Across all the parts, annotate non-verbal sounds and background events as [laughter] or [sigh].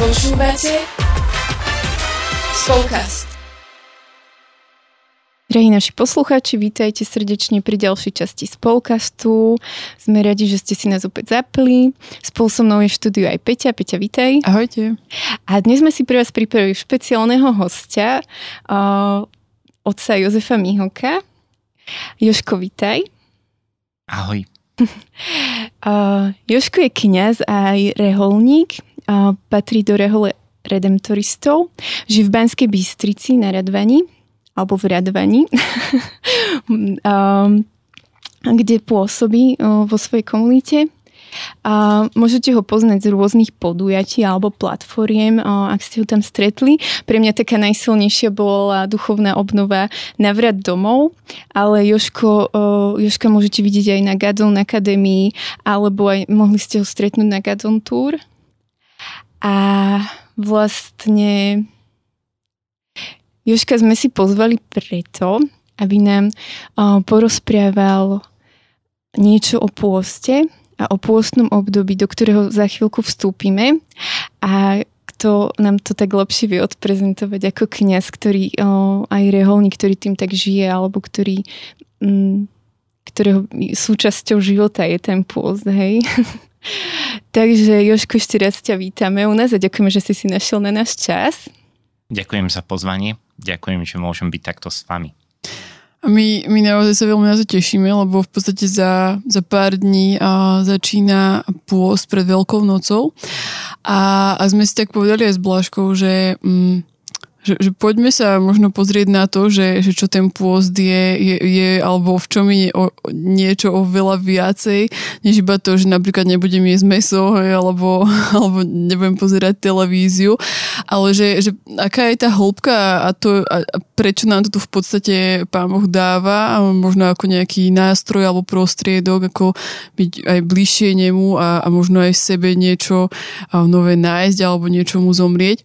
Počúvate Spolkast. Drahí naši poslucháči, vítajte srdečne pri ďalšej časti Spolkastu. Sme radi, že ste si nás opäť zapli. Spolu so mnou je v štúdiu aj Peťa. Peťa, vítaj. Ahojte. A dnes sme si pre vás pripravili špeciálneho hostia, uh, otca Jozefa Mihoka. Joško, vítaj. Ahoj. [laughs] Uh, Joško je kňaz a aj reholník patrí do rehole redemptoristov, žije v Banskej Bystrici na Radvani, alebo v Radvani, [laughs] kde pôsobí vo svojej komunite. A môžete ho poznať z rôznych podujatí alebo platformiem, ak ste ho tam stretli. Pre mňa taká najsilnejšia bola duchovná obnova Navrat domov, ale Joško, Joška môžete vidieť aj na Gadon Akadémii, alebo aj mohli ste ho stretnúť na Gadon Tour. A vlastne Joška sme si pozvali preto, aby nám porozprával niečo o pôste, a o pôstnom období, do ktorého za chvíľku vstúpime a kto nám to tak lepšie vie odprezentovať ako kňaz, ktorý o, aj reholník, ktorý tým tak žije, alebo ktorý, m, mm, ktorého súčasťou života je ten pôst, hej. [laughs] Takže Joško, ešte raz ťa vítame u nás a ďakujeme, že si si našiel na náš čas. Ďakujem za pozvanie, ďakujem, že môžem byť takto s vami. A my, my naozaj sa veľmi na to tešíme, lebo v podstate za, za pár dní a, začína pôst pred Veľkou nocou. A, a sme si tak povedali aj s Blažkou, že... Mm, že, že poďme sa možno pozrieť na to, že, že čo ten pôst je, je, je alebo v čom je o, niečo oveľa viacej, než iba to, že napríklad nebudem jesť meso, alebo, [laughs] alebo nebudem pozerať televíziu, ale že, že aká je tá hĺbka a, to, a, prečo nám to tu v podstate Pán Boh dáva, možno ako nejaký nástroj alebo prostriedok, ako byť aj bližšie nemu a, a možno aj sebe niečo nové nájsť alebo niečomu zomrieť.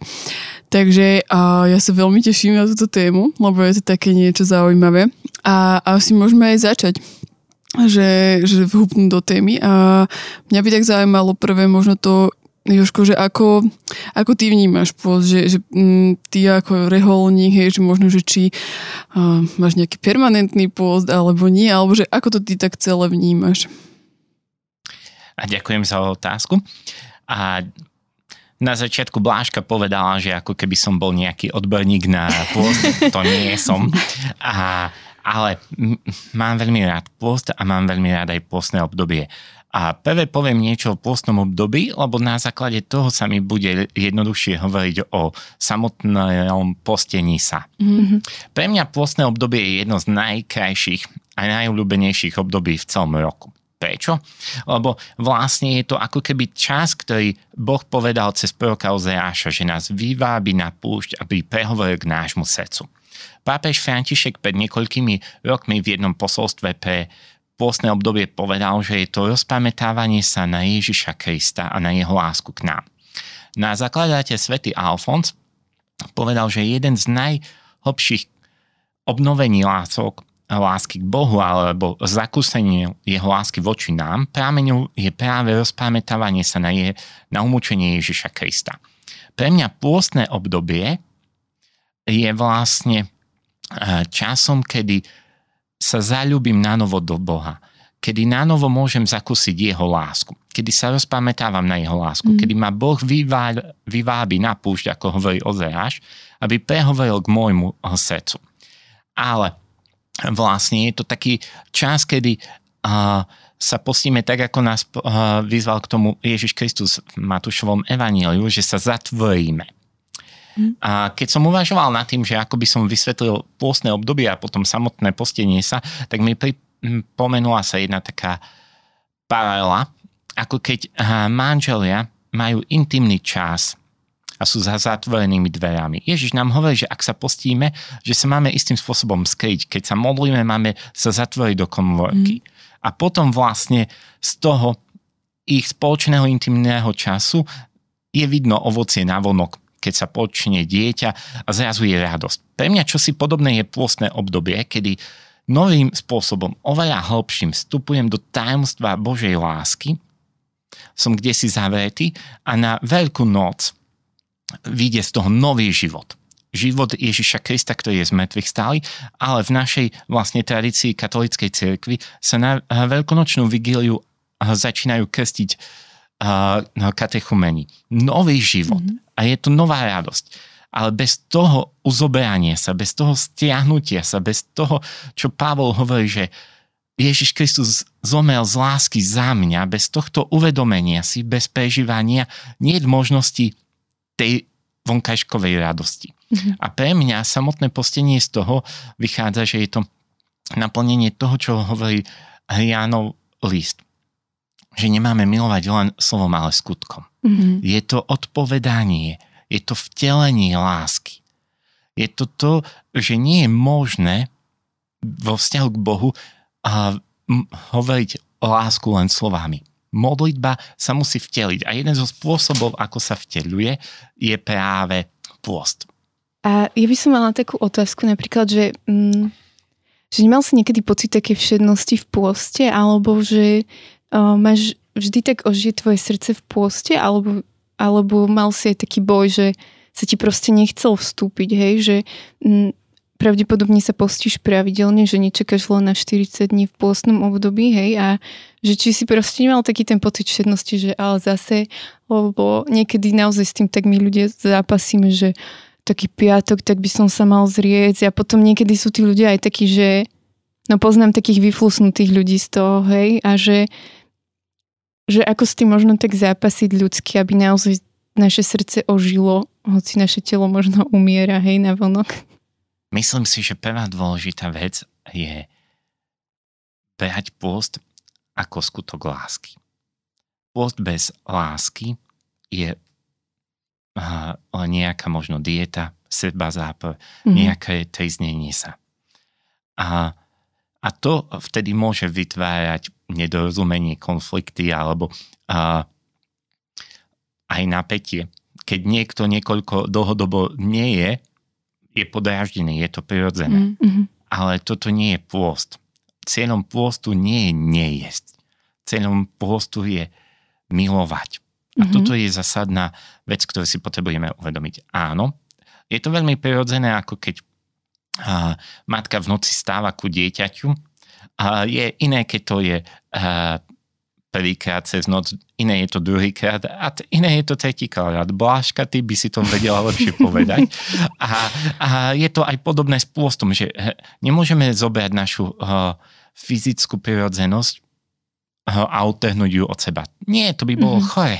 Takže a ja sa veľmi teším na túto tému, lebo je to také niečo zaujímavé. A asi môžeme aj začať že, že vhupnúť do témy a mňa by tak zaujímalo prvé možno to Joško, že ako, ako ty vnímaš pôst, že, že m, mm, ty ako reholník, hej, že možno, že či uh, máš nejaký permanentný pôst alebo nie, alebo že ako to ty tak celé vnímaš? A ďakujem za otázku. A na začiatku Bláška povedala, že ako keby som bol nejaký odborník na pôst, [laughs] to nie som. A, ale mám veľmi rád pôst a mám veľmi rád aj pôstne obdobie. A prvé poviem niečo o pôstnom období, lebo na základe toho sa mi bude jednoduchšie hovoriť o samotnom postení sa. Mm-hmm. Pre mňa pôstne obdobie je jedno z najkrajších a najobľúbenejších období v celom roku. Prečo? Lebo vlastne je to ako keby čas, ktorý Boh povedal cez proroka Ozeáša, že nás vyvábi na púšť, aby prehovoril k nášmu srdcu. Pápež František pred niekoľkými rokmi v jednom posolstve pre pôstne obdobie povedal, že je to rozpamätávanie sa na Ježiša Krista a na jeho lásku k nám. Na zakladateľ svätý Alfons povedal, že jeden z najhlbších obnovení lások lásky k Bohu alebo zakúsenie jeho lásky voči nám, prámeňou je práve rozpamätávanie sa na, je, na umúčenie Ježiša Krista. Pre mňa pôstne obdobie je vlastne eh, časom, kedy sa zalúbim na novo do Boha, kedy na novo môžem zakúsiť jeho lásku, kedy sa rozpamätávam na jeho lásku, mm. kedy ma Boh vyvá, vyvábi na púšť, ako hovorí Ozeáš, aby prehovoril k môjmu srdcu. Ale vlastne je to taký čas, kedy uh, sa postíme tak, ako nás uh, vyzval k tomu Ježiš Kristus v Matúšovom evaníliu, že sa zatvoríme. Hmm. A keď som uvažoval nad tým, že ako by som vysvetlil pôstne obdobie a potom samotné postenie sa, tak mi pripomenula sa jedna taká paralela, ako keď manželia majú intimný čas a sú za zatvorenými dverami. Ježiš nám hovorí, že ak sa postíme, že sa máme istým spôsobom skryť. Keď sa modlíme, máme sa zatvoriť do komórky. Mm. A potom vlastne z toho ich spoločného intimného času je vidno ovocie na vonok, keď sa počne dieťa a zrazu je radosť. Pre mňa čosi podobné je pôstne obdobie, kedy novým spôsobom, oveľa hĺbším vstupujem do tajomstva Božej lásky, som kde si zavretý a na veľkú noc vyjde z toho nový život. Život Ježiša Krista, ktorý je z mŕtvych stály, ale v našej vlastne tradícii katolíckej cirkvi sa na veľkonočnú vigíliu začínajú krstiť uh, katechumeni. Nový život. Mm-hmm. A je to nová radosť. Ale bez toho uzoberania sa, bez toho stiahnutia sa, bez toho, čo Pavol hovorí, že Ježiš Kristus zomel z lásky za mňa, bez tohto uvedomenia si, bez prežívania, nie je možnosti tej vonkajškovej radosti. Mm-hmm. A pre mňa samotné postenie z toho vychádza, že je to naplnenie toho, čo hovorí Jánov list. Že nemáme milovať len slovom, ale skutkom. Mm-hmm. Je to odpovedanie, je to vtelenie lásky. Je to to, že nie je možné vo vzťahu k Bohu a hovoriť o lásku len slovami. Modlitba sa musí vteliť a jeden zo spôsobov, ako sa vteľuje, je práve pôst. A ja by som mala takú otázku napríklad, že, mm, že nemal si niekedy pocit také všednosti v pôste, alebo že uh, máš vždy tak ožije tvoje srdce v pôste, alebo alebo mal si aj taký boj, že sa ti proste nechcel vstúpiť, hej, že mm, pravdepodobne sa postíš pravidelne, že nečakáš len na 40 dní v pôstnom období, hej, a že či si proste nemal taký ten pocit všetnosti, že ale zase, lebo niekedy naozaj s tým tak my ľudia zápasíme, že taký piatok, tak by som sa mal zrieť a potom niekedy sú tí ľudia aj takí, že no poznám takých vyflusnutých ľudí z toho, hej, a že že ako s tým možno tak zápasiť ľudsky, aby naozaj naše srdce ožilo, hoci naše telo možno umiera, hej, na vonok. Myslím si, že prvá dôležitá vec je behať pôst ako skutok lásky. Pôst bez lásky je len nejaká možno dieta, seba zápor, mm-hmm. nejaké triznenie sa. A a to vtedy môže vytvárať nedorozumenie, konflikty alebo uh, aj napätie. Keď niekto niekoľko dlhodobo nie je, je podráždený, je to prirodzené. Mm-hmm. Ale toto nie je pôst. Cieľom pôstu nie je nejesť. Cieľom pôstu je milovať. A mm-hmm. toto je zásadná vec, ktorú si potrebujeme uvedomiť. Áno, je to veľmi prirodzené, ako keď a matka v noci stáva ku dieťaťu a je iné, keď to je a, prvýkrát cez noc, iné je to druhýkrát a t- iné je to tretíkrát. Bláška, ty by si to vedela lepšie [laughs] povedať. A, a je to aj podobné s pôstom, že nemôžeme zobrať našu uh, fyzickú prirodzenosť uh, a odtehnúť ju od seba. Nie, to by bolo mm-hmm. chore.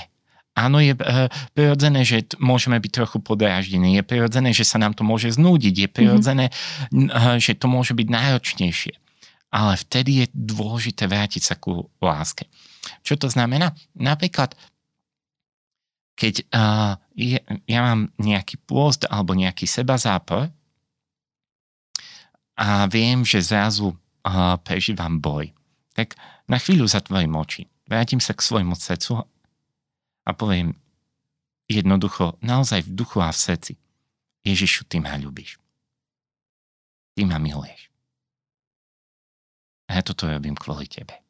Áno, je uh, prirodzené, že t- môžeme byť trochu podráždení. Je prirodzené, že sa nám to môže znúdiť. Je prirodzené, mm-hmm. uh, že to môže byť náročnejšie. Ale vtedy je dôležité vrátiť sa ku láske. Čo to znamená? Napríklad, keď uh, je, ja mám nejaký pôst alebo nejaký seba zápor a viem, že zrazu uh, prežívam boj, tak na chvíľu zatvorím oči, vrátim sa k svojmu srdcu a poviem jednoducho, naozaj v duchu a v srdci, Ježišu, ty ma ľubíš. Ty ma miluješ. A ja toto robím kvôli tebe.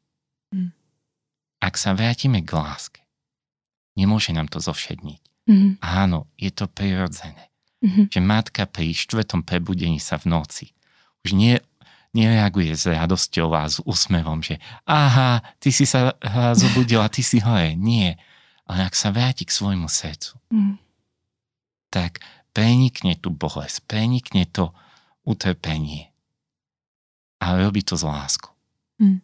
Ak sa vrátime k láske, nemôže nám to zovšedniť. Mm. Áno, je to prirodzené. Mm-hmm. Že matka pri štvrtom prebudení sa v noci už nie, nereaguje s radosťou a s úsmevom, že aha, ty si sa zobudila, ty si hore. Nie ale ak sa vráti k svojmu srdcu, mm. tak prenikne tu bolesť, prenikne to utrpenie a robí to z lásku. Mm.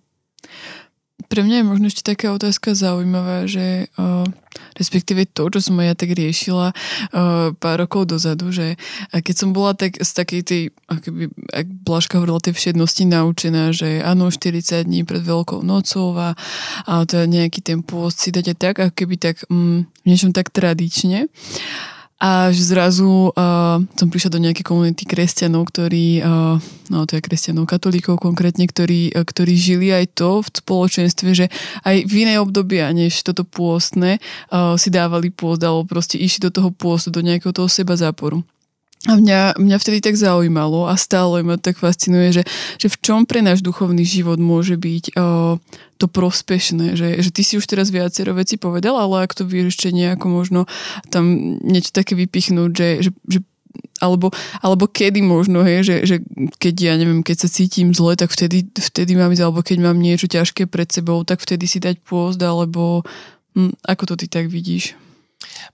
Pre mňa je možno ešte taká otázka zaujímavá, že uh, respektíve to, čo som ja tak riešila uh, pár rokov dozadu, že keď som bola tak z takej tej, akoby, ak Blažka hovorila, tej všednosti naučená, že áno, 40 dní pred Veľkou nocou a, a to nejaký ten pôst si dať tak, ako keby tak mm, niečom tak tradične. A že zrazu uh, som prišla do nejakej komunity kresťanov, ktorí, uh, no to je kresťanov, katolíkov konkrétne, ktorí, uh, ktorí žili aj to v spoločenstve, že aj v inej obdobia, než toto pôstne, uh, si dávali pôst, alebo proste išli do toho pôstu, do nejakého toho seba záporu. A mňa, mňa vtedy tak zaujímalo a stále ma tak fascinuje, že, že v čom pre náš duchovný život môže byť o, to prospešné, že, že ty si už teraz viacero veci povedal, ale ak to vieš ešte nejako možno tam niečo také vypichnúť, že, že, že alebo, alebo kedy možno, hej, že, že keď ja neviem, keď sa cítim zle, tak vtedy, vtedy mám ísť, alebo keď mám niečo ťažké pred sebou, tak vtedy si dať pôzd, alebo hm, ako to ty tak vidíš?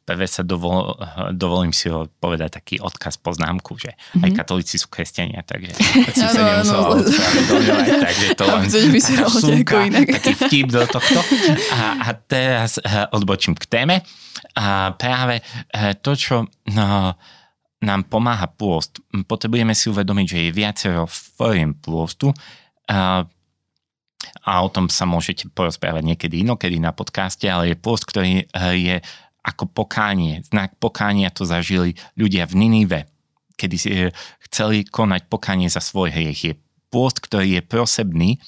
Prvé sa dovol, dovolím si ho povedať taký odkaz, poznámku, že mm-hmm. aj katolíci sú kresťania, takže [laughs] si sa nemusela no, takže to [laughs] len súka, taký vtip do tohto. A, a teraz eh, odbočím k téme. A práve eh, to, čo no, nám pomáha pôst, potrebujeme si uvedomiť, že je viacero foriem pôstu a, a o tom sa môžete porozprávať niekedy inokedy na podcaste, ale je pôst, ktorý eh, je ako pokánie. Znak pokánia to zažili ľudia v Ninive, kedy si eh, chceli konať pokánie za svoj hriech. Je pôst, ktorý je prosebný,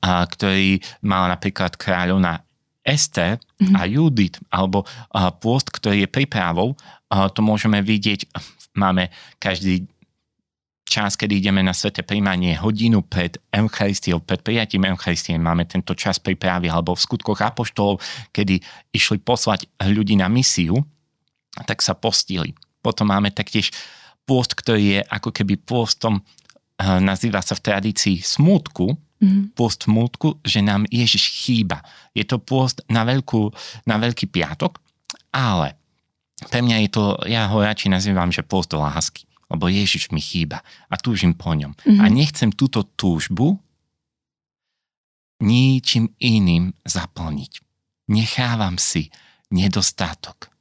a ktorý mal napríklad kráľovna Ester mm-hmm. a Judith, alebo a, pôst, ktorý je prípravou, a, to môžeme vidieť, máme každý čas, kedy ideme na sveté príjmanie, hodinu pred Eucharistiou, pred prijatím Eucharistie, máme tento čas prípravy, alebo v skutkoch apoštolov, kedy išli poslať ľudí na misiu, tak sa postili. Potom máme taktiež pôst, ktorý je ako keby pôstom, eh, nazýva sa v tradícii smútku, mm-hmm. pôst smútku, že nám Ježiš chýba. Je to pôst na, veľkú, na veľký piatok, ale pre mňa je to, ja ho radšej nazývam, že pôst lásky lebo Ježiš mi chýba a túžim po ňom. Mm-hmm. A nechcem túto túžbu ničím iným zaplniť. Nechávam si nedostatok.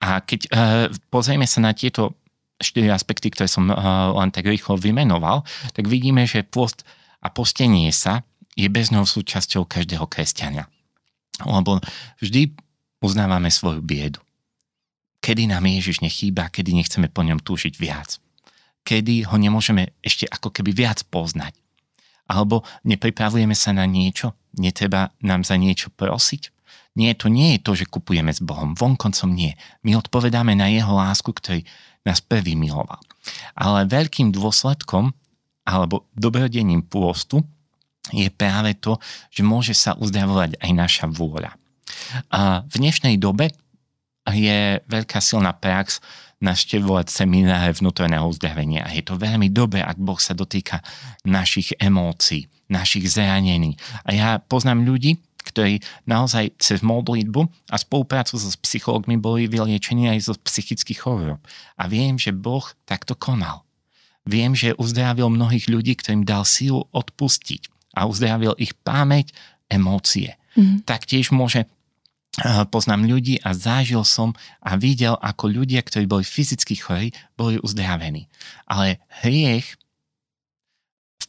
A keď uh, pozrieme sa na tieto štyri aspekty, ktoré som uh, len tak rýchlo vymenoval, tak vidíme, že post a postenie sa je beznou súčasťou každého kresťania. Lebo vždy uznávame svoju biedu kedy nám Ježiš nechýba, kedy nechceme po ňom túžiť viac. Kedy ho nemôžeme ešte ako keby viac poznať. Alebo nepripravujeme sa na niečo, netreba nám za niečo prosiť. Nie, to nie je to, že kupujeme s Bohom, vonkoncom nie. My odpovedáme na jeho lásku, ktorý nás prvý miloval. Ale veľkým dôsledkom alebo dobrodením pôstu je práve to, že môže sa uzdravovať aj naša vôľa. A v dnešnej dobe je veľká silná prax naštevovať semináre vnútorného uzdravenia. A je to veľmi dobré, ak Boh sa dotýka našich emócií, našich zranení. A ja poznám ľudí, ktorí naozaj cez modlitbu a spoluprácu so psychológmi boli vyliečení aj zo psychických chorób. A viem, že Boh takto konal. Viem, že uzdravil mnohých ľudí, ktorým dal sílu odpustiť a uzdravil ich pamäť, emócie. Mm. Taktiež môže poznám ľudí a zážil som a videl, ako ľudia, ktorí boli fyzicky chorí, boli uzdravení. Ale hriech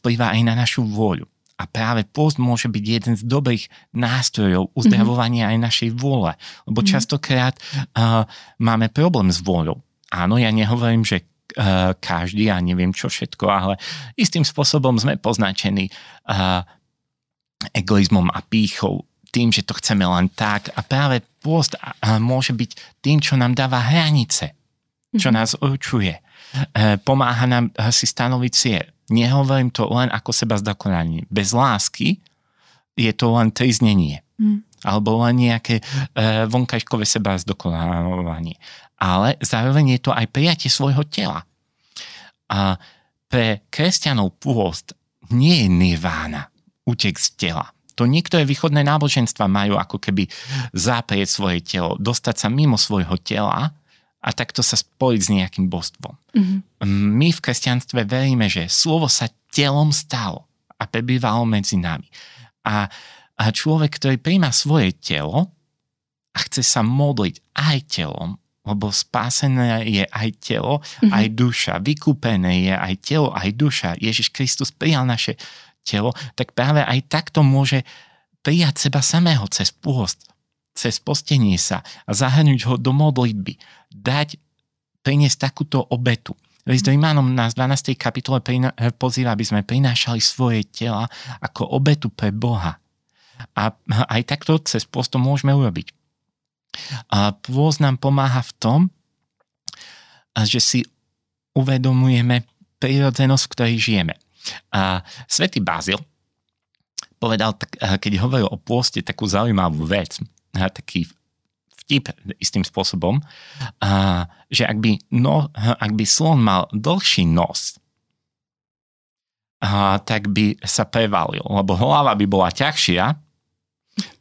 vplýva aj na našu vôľu. A práve post môže byť jeden z dobrých nástrojov uzdravovania mm-hmm. aj našej vôle. Lebo mm-hmm. častokrát uh, máme problém s vôľou. Áno, ja nehovorím, že uh, každý a neviem čo všetko, ale istým spôsobom sme poznačení uh, egoizmom a pýchou tým, že to chceme len tak. A práve pôst môže byť tým, čo nám dáva hranice, čo mm-hmm. nás určuje. E, pomáha nám si stanoviť cieľ. Nehovorím to len ako seba zdokonalenie. Bez lásky je to len triznenie. Mm. Alebo len nejaké e, vonkajškové seba zdokonalovanie. Ale zároveň je to aj prijatie svojho tela. A pre kresťanov pôst nie je nirvána, utek z tela to niektoré východné náboženstva majú ako keby záprieť svoje telo, dostať sa mimo svojho tela a takto sa spojiť s nejakým božstvom. Mm-hmm. My v kresťanstve veríme, že slovo sa telom stalo a prebývalo medzi nami. A, a človek, ktorý príjma svoje telo a chce sa modliť aj telom, lebo spásené je aj telo, mm-hmm. aj duša. Vykúpené je aj telo, aj duša. Ježiš Kristus prijal naše telo, tak práve aj takto môže prijať seba samého cez pôst, cez postenie sa a zahrnúť ho do modlitby. Dať, priniesť takúto obetu. List Rímanom nás v 12. kapitole pozýva, aby sme prinášali svoje tela ako obetu pre Boha. A aj takto cez posto môžeme urobiť. A pôst nám pomáha v tom, že si uvedomujeme prírodzenosť, v ktorej žijeme. A Svetý Bazil povedal, keď hovoril o pôste, takú zaujímavú vec, taký vtip istým spôsobom, že ak by, no, ak by slon mal dlhší nos, tak by sa prevalil, lebo hlava by bola ťažšia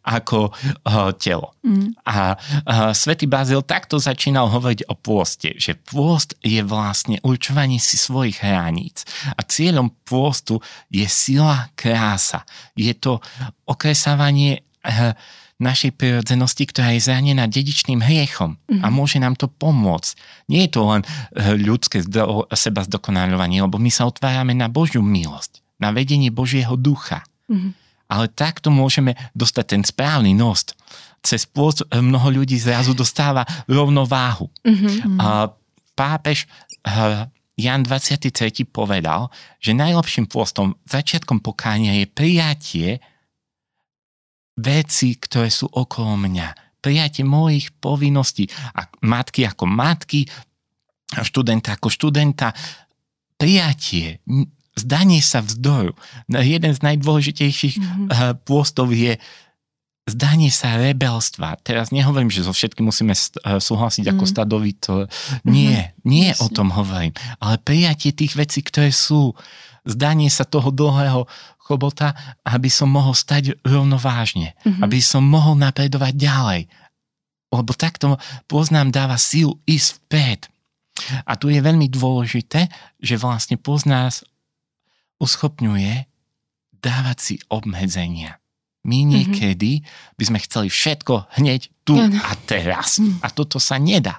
ako uh, telo. Mm. A uh, svätý Bazil takto začínal hovoriť o pôste, že pôst je vlastne určovanie si svojich hraníc. A cieľom pôstu je sila, krása. Je to okresávanie uh, našej prirodzenosti, ktorá je zranená dedičným hriechom mm. a mhm. môže nám to pomôcť. Nie je to len ľudské zdo- seba zdokonalovanie, lebo my sa otvárame na Božiu milosť, na vedenie Božieho ducha. Mm ale takto môžeme dostať ten správny nost. Cez pôst mnoho ľudí zrazu dostáva rovnováhu. Mm-hmm. A pápež eh, Jan 23. povedal, že najlepším pôstom, začiatkom pokánia je prijatie veci, ktoré sú okolo mňa. Prijatie mojich povinností. A matky ako matky, študenta ako študenta. Prijatie zdanie sa vzdoru. Jeden z najdôležitejších mm-hmm. pôstov je zdanie sa rebelstva. Teraz nehovorím, že so všetkým musíme eh, súhlasiť mm. ako mhm. stadovito. Nie, mm-hmm. nie Jasne. o tom hovorím. Ale prijatie tých vecí, ktoré sú. Zdanie sa toho dlhého chobota, aby som mohol stať rovnovážne. Mm-hmm. Aby som mohol napredovať ďalej. Lebo takto poznám dáva sílu ísť vpred. A tu je veľmi dôležité, že vlastne pozná uschopňuje dávať si obmedzenia. My mhm. niekedy mm-hmm. by sme chceli všetko hneď tu a teraz. Mm. A toto sa nedá.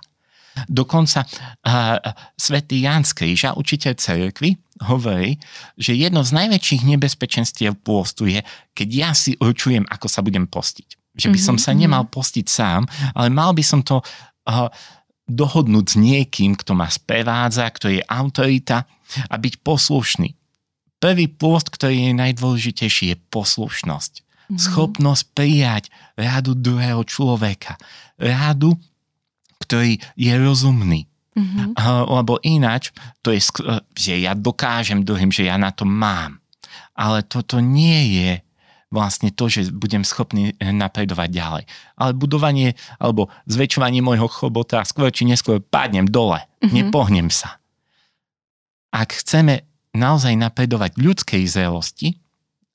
Dokonca uh, svätý Ján z Kríža, učiteľ cerkvy, hovorí, že jedno z najväčších nebezpečenstiev pôstu je, keď ja si určujem, ako sa budem postiť. Že by som mm-hmm. sa nemal postiť sám, ale mal by som to uh, dohodnúť s niekým, kto ma sprevádza, kto je autorita a byť poslušný. Prvý pôst, ktorý je najdôležitejší, je poslušnosť. Mm-hmm. Schopnosť prijať rádu druhého človeka. Rádu, ktorý je rozumný. Mm-hmm. Lebo ináč, to je, že ja dokážem druhým, že ja na to mám. Ale toto nie je vlastne to, že budem schopný napredovať ďalej. Ale budovanie alebo zväčšovanie môjho chobota skôr či neskôr padnem dole. Mm-hmm. Nepohnem sa. Ak chceme naozaj napredovať ľudskej zrelosti,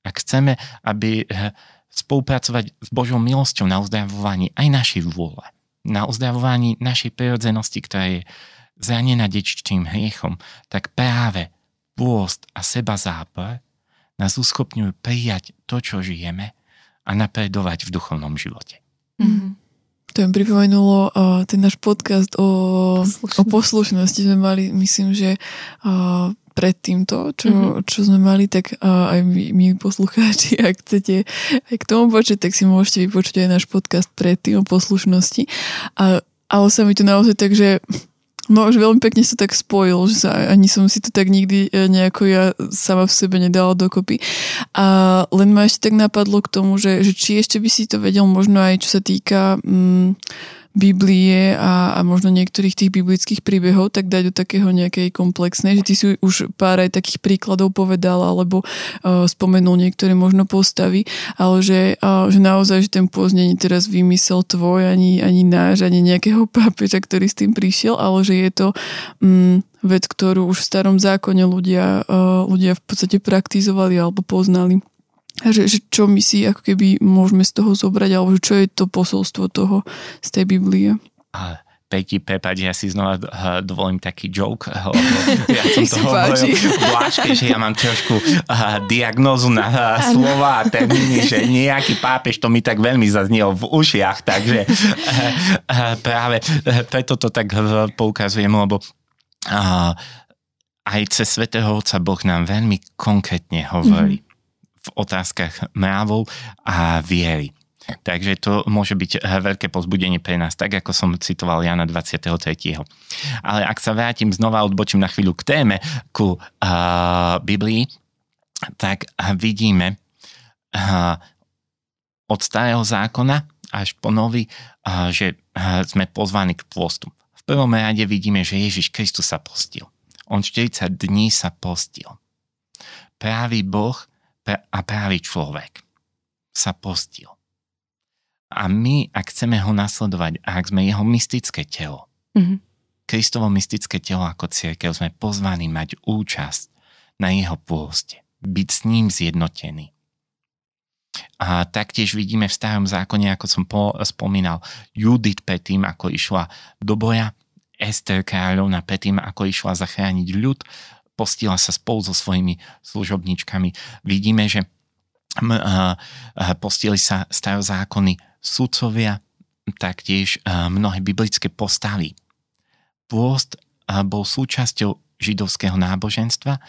ak chceme, aby eh, spolupracovať s Božou milosťou na uzdravovaní aj našej vôle, na uzdravovaní našej prirodzenosti, ktorá je zranená dečičným hriechom, tak práve pôst a seba zápor nás uschopňujú prijať to, čo žijeme a napredovať v duchovnom živote. Mm-hmm. To mi pripomenulo uh, ten náš podcast o, o poslušnosti. Sme mali, myslím, že uh, pred týmto, čo, mm-hmm. čo sme mali, tak uh, aj my, my poslucháči, [laughs] ak chcete aj k tomu počuť, tak si môžete vypočuť aj náš podcast predtým o poslušnosti. A, ale sa mi to naozaj tak, že No už veľmi pekne sa tak spojil, že sa, ani som si to tak nikdy e, nejako ja sama v sebe nedala dokopy. A len ma ešte tak napadlo k tomu, že, že či ešte by si to vedel možno aj čo sa týka... Mm, Biblie a, a možno niektorých tých biblických príbehov, tak dať do takého nejakej komplexnej, že ty si už pár aj takých príkladov povedal alebo uh, spomenul niektoré možno postavy, ale že, uh, že naozaj, že ten není teraz vymysel tvoj, ani, ani náš, ani nejakého [laughs] pápeža, ktorý s tým prišiel, ale že je to um, vec, ktorú už v starom zákone ľudia, uh, ľudia v podstate praktizovali alebo poznali. Že, že čo my si ako keby môžeme z toho zobrať, alebo čo je to posolstvo toho z tej Biblie. A Peti, prepáč, ja si znova uh, dovolím taký joke, lebo [laughs] ja som to hovoril vláške, že ja mám trošku uh, diagnózu na uh, slova a termíny, že nejaký pápež to mi tak veľmi zazniel v ušiach, takže uh, práve preto to tak poukazujem, lebo aj cez Svetého Otca Boh nám veľmi konkrétne hovorí. Mm-hmm v otázkach mravov a viery. Takže to môže byť veľké pozbudenie pre nás, tak ako som citoval Jana 23. Ale ak sa vrátim znova, odbočím na chvíľu k téme, ku uh, Biblii, tak vidíme uh, od starého zákona až po nový, uh, že uh, sme pozvaní k pôstu. V prvom rade vidíme, že Ježiš Kristus sa postil. On 40 dní sa postil. Právý Boh a právý človek sa postil. A my, ak chceme ho nasledovať, a ak sme jeho mystické telo, mm-hmm. Kristovo mystické telo ako církev, sme pozvaní mať účasť na jeho pôste, byť s ním zjednotený. A taktiež vidíme v starom zákone, ako som po, spomínal, Judith predtým, ako išla do boja, Ester kráľovna predtým, ako išla zachrániť ľud, postila sa spolu so svojimi služobničkami. Vidíme, že postili sa starozákony sudcovia, taktiež mnohé biblické postavy. Pôst bol súčasťou židovského náboženstva,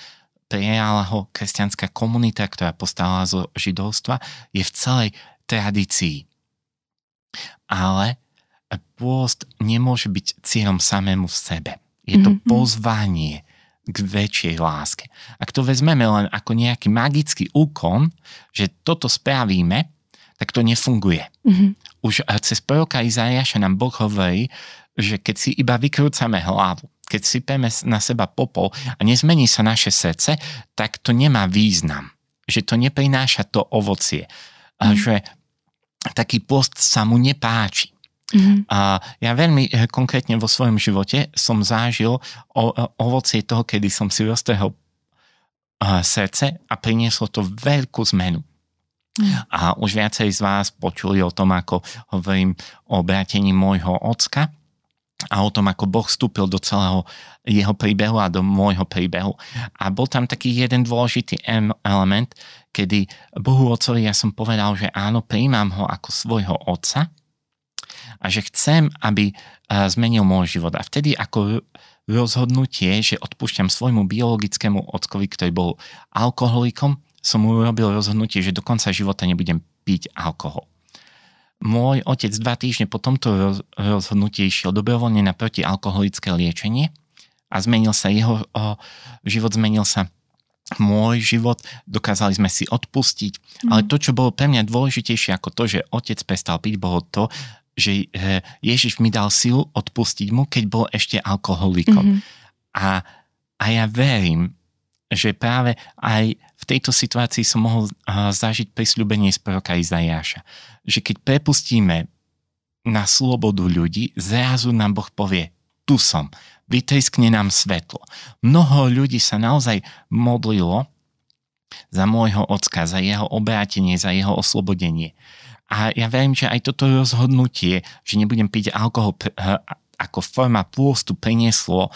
prijala ho kresťanská komunita, ktorá postala zo židovstva, je v celej tradícii. Ale pôst nemôže byť cieľom samému v sebe. Je to mm-hmm. pozvanie k väčšej láske. Ak to vezmeme len ako nejaký magický úkon, že toto spravíme, tak to nefunguje. Mm-hmm. Už cez proroka Izajaša nám Boh hovorí, že keď si iba vykrúcame hlavu, keď sypeme na seba popol a nezmení sa naše srdce, tak to nemá význam. Že to neprináša to ovocie. A mm. že taký post sa mu nepáči. Mm. A ja veľmi eh, konkrétne vo svojom živote som zážil o, ovocie toho, kedy som si roztrhol uh, srdce a prinieslo to veľkú zmenu. Mm. A už viacej z vás počuli o tom, ako hovorím o obrátení môjho ocka a o tom, ako Boh vstúpil do celého jeho príbehu a do môjho príbehu. A bol tam taký jeden dôležitý element, kedy Bohu Otcovi ja som povedal, že áno, príjmam ho ako svojho otca a že chcem, aby zmenil môj život. A vtedy ako rozhodnutie, že odpúšťam svojmu biologickému ockovi, ktorý bol alkoholikom, som urobil rozhodnutie, že do konca života nebudem piť alkohol môj otec dva týždne po tomto rozhodnutí išiel dobrovoľne na protialkoholické liečenie a zmenil sa jeho o, život, zmenil sa môj život, dokázali sme si odpustiť, mm. ale to, čo bolo pre mňa dôležitejšie ako to, že otec prestal piť, bolo to, že e, Ježiš mi dal silu odpustiť mu, keď bol ešte alkoholikom. Mm. A, a ja verím, že práve aj v tejto situácii som mohol zažiť prisľúbenie z proroka Izajáša. Že keď prepustíme na slobodu ľudí, zrazu nám Boh povie, tu som, vytriskne nám svetlo. Mnoho ľudí sa naozaj modlilo za môjho ocka, za jeho obrátenie, za jeho oslobodenie. A ja verím, že aj toto rozhodnutie, že nebudem piť alkohol ako forma pôstu, prinieslo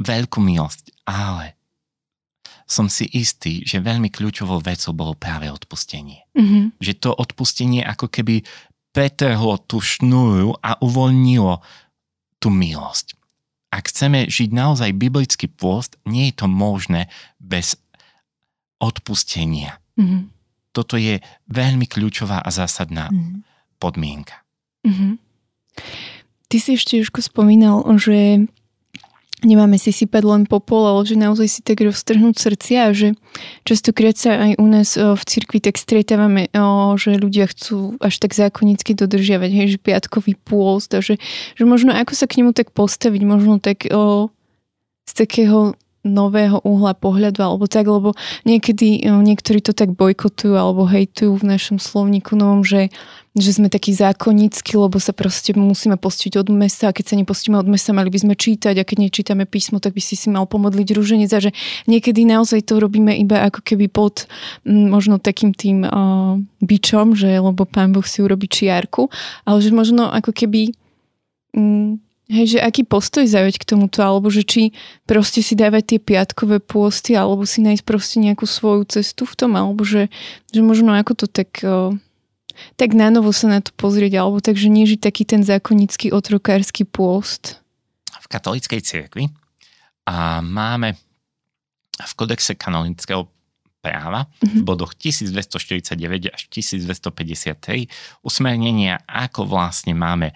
veľkú milosť. Ale som si istý, že veľmi kľúčovou vecou bolo práve odpustenie. Mm-hmm. Že to odpustenie ako keby pretrhlo tú šnúru a uvoľnilo tú milosť. Ak chceme žiť naozaj biblický pôst, nie je to možné bez odpustenia. Mm-hmm. Toto je veľmi kľúčová a zásadná mm-hmm. podmienka. Mm-hmm. Ty si ešte Jožko spomínal, že nemáme si sypať len popol, ale že naozaj si tak roztrhnúť srdcia a že častokrát sa aj u nás v cirkvi tak stretávame, že ľudia chcú až tak zákonicky dodržiavať, hej, že piatkový pôst a že, že možno ako sa k nemu tak postaviť, možno tak o, z takého nového uhla pohľadu alebo tak, lebo niekedy niektorí to tak bojkotujú alebo hejtujú v našom slovníku novom, že že sme takí zákonnícky, lebo sa proste musíme postiť od mesta a keď sa nepostíme od mesta, mali by sme čítať a keď nečítame písmo, tak by si si mal pomodliť rúženec a že niekedy naozaj to robíme iba ako keby pod možno takým tým uh, bičom, že lebo pán Boh si urobí čiarku, ale že možno ako keby m, Hej, že aký postoj zaujať k tomuto, alebo že či proste si dávať tie piatkové pôsty, alebo si nájsť proste nejakú svoju cestu v tom, alebo že, že možno ako to tak tak na novo sa na to pozrieť, alebo takže nežiť taký ten zákonický otrokársky pôst. V katolíckej cirkvi a máme v kodexe kanonického práva v bodoch 1249 až 1253 usmernenia, ako vlastne máme,